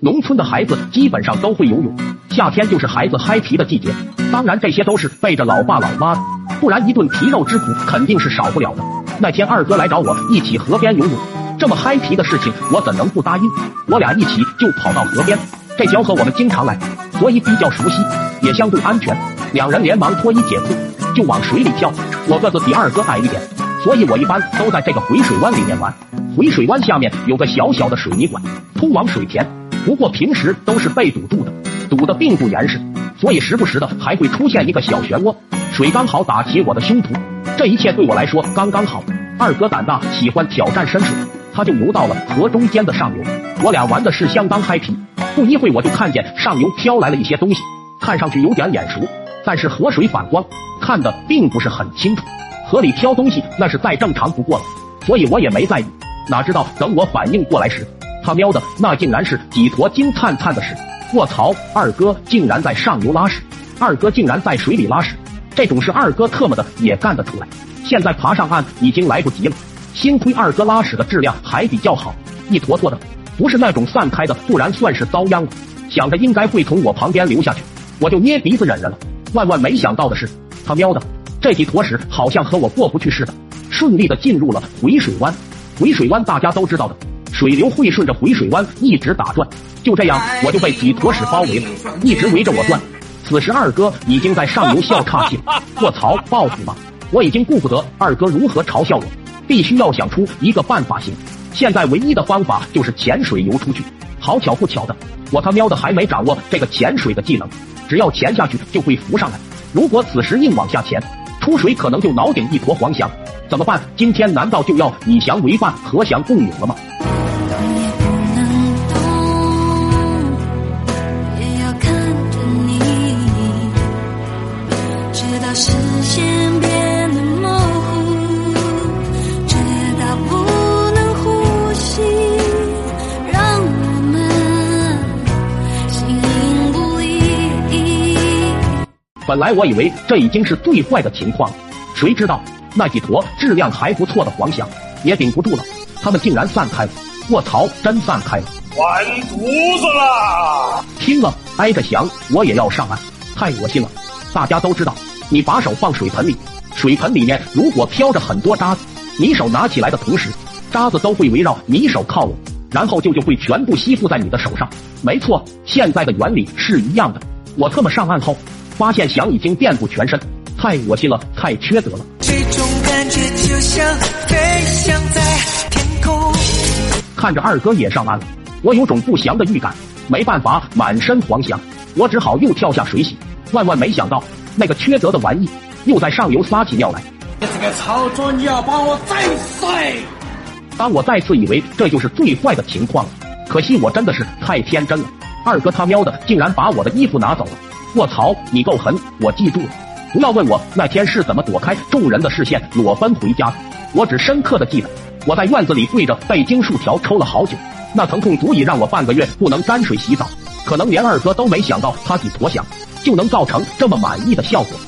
农村的孩子基本上都会游泳，夏天就是孩子嗨皮的季节。当然，这些都是背着老爸老妈的，不然一顿皮肉之苦肯定是少不了的。那天二哥来找我一起河边游泳，这么嗨皮的事情我怎能不答应？我俩一起就跑到河边，这条河我们经常来，所以比较熟悉，也相对安全。两人连忙脱衣解裤，就往水里跳。我个子比二哥矮一点，所以我一般都在这个回水湾里面玩。回水湾下面有个小小的水泥管，通往水田。不过平时都是被堵住的，堵得并不严实，所以时不时的还会出现一个小漩涡，水刚好打起我的胸脯。这一切对我来说刚刚好。二哥胆大，喜欢挑战深水，他就游到了河中间的上游。我俩玩的是相当嗨皮。不一会我就看见上游飘来了一些东西，看上去有点眼熟，但是河水反光，看的并不是很清楚。河里飘东西那是再正常不过了，所以我也没在意。哪知道等我反应过来时，他喵的，那竟然是几坨金灿灿的屎！卧槽，二哥竟然在上游拉屎，二哥竟然在水里拉屎，这种事二哥特么的也干得出来！现在爬上岸已经来不及了，幸亏二哥拉屎的质量还比较好，一坨坨的，不是那种散开的，不然算是遭殃了。想着应该会从我旁边流下去，我就捏鼻子忍着了。万万没想到的是，他喵的，这几坨屎好像和我过不去似的，顺利的进入了回水湾。回水湾大家都知道的。水流会顺着回水湾一直打转，就这样我就被几坨屎包围了，一直围着我转。此时二哥已经在上游笑岔气了，卧槽，报复吧！我已经顾不得二哥如何嘲笑我，必须要想出一个办法行。现在唯一的方法就是潜水游出去。好巧不巧的，我他喵的还没掌握这个潜水的技能，只要潜下去就会浮上来。如果此时硬往下潜，出水可能就脑顶一坨黄翔，怎么办？今天难道就要以翔为伴，和翔共泳了吗？本来我以为这已经是最坏的情况，谁知道那几坨质量还不错的黄翔也顶不住了，他们竟然散开了！卧槽，真散开了！完犊子了！听了挨着翔，我也要上岸，太恶心了！大家都知道，你把手放水盆里，水盆里面如果飘着很多渣子，你手拿起来的同时，渣子都会围绕你手靠拢，然后就就会全部吸附在你的手上。没错，现在的原理是一样的。我特么上岸后。发现翔已经遍布全身，太恶心了，太缺德了。这种感觉就像飞翔在天空。看着二哥也上岸了，我有种不祥的预感。没办法，满身黄翔，我只好又跳下水洗。万万没想到，那个缺德的玩意又在上游撒起尿来。这个操作，你要把我宰死！当我再次以为这就是最坏的情况了，可惜我真的是太天真了。二哥他喵的，竟然把我的衣服拿走了。卧槽，你够狠！我记住了，不要问我那天是怎么躲开众人的视线裸奔回家的。我只深刻的记得，我在院子里跪着被荆树条抽了好久，那疼痛足以让我半个月不能沾水洗澡。可能连二哥都没想到，他几坨响就能造成这么满意的效果。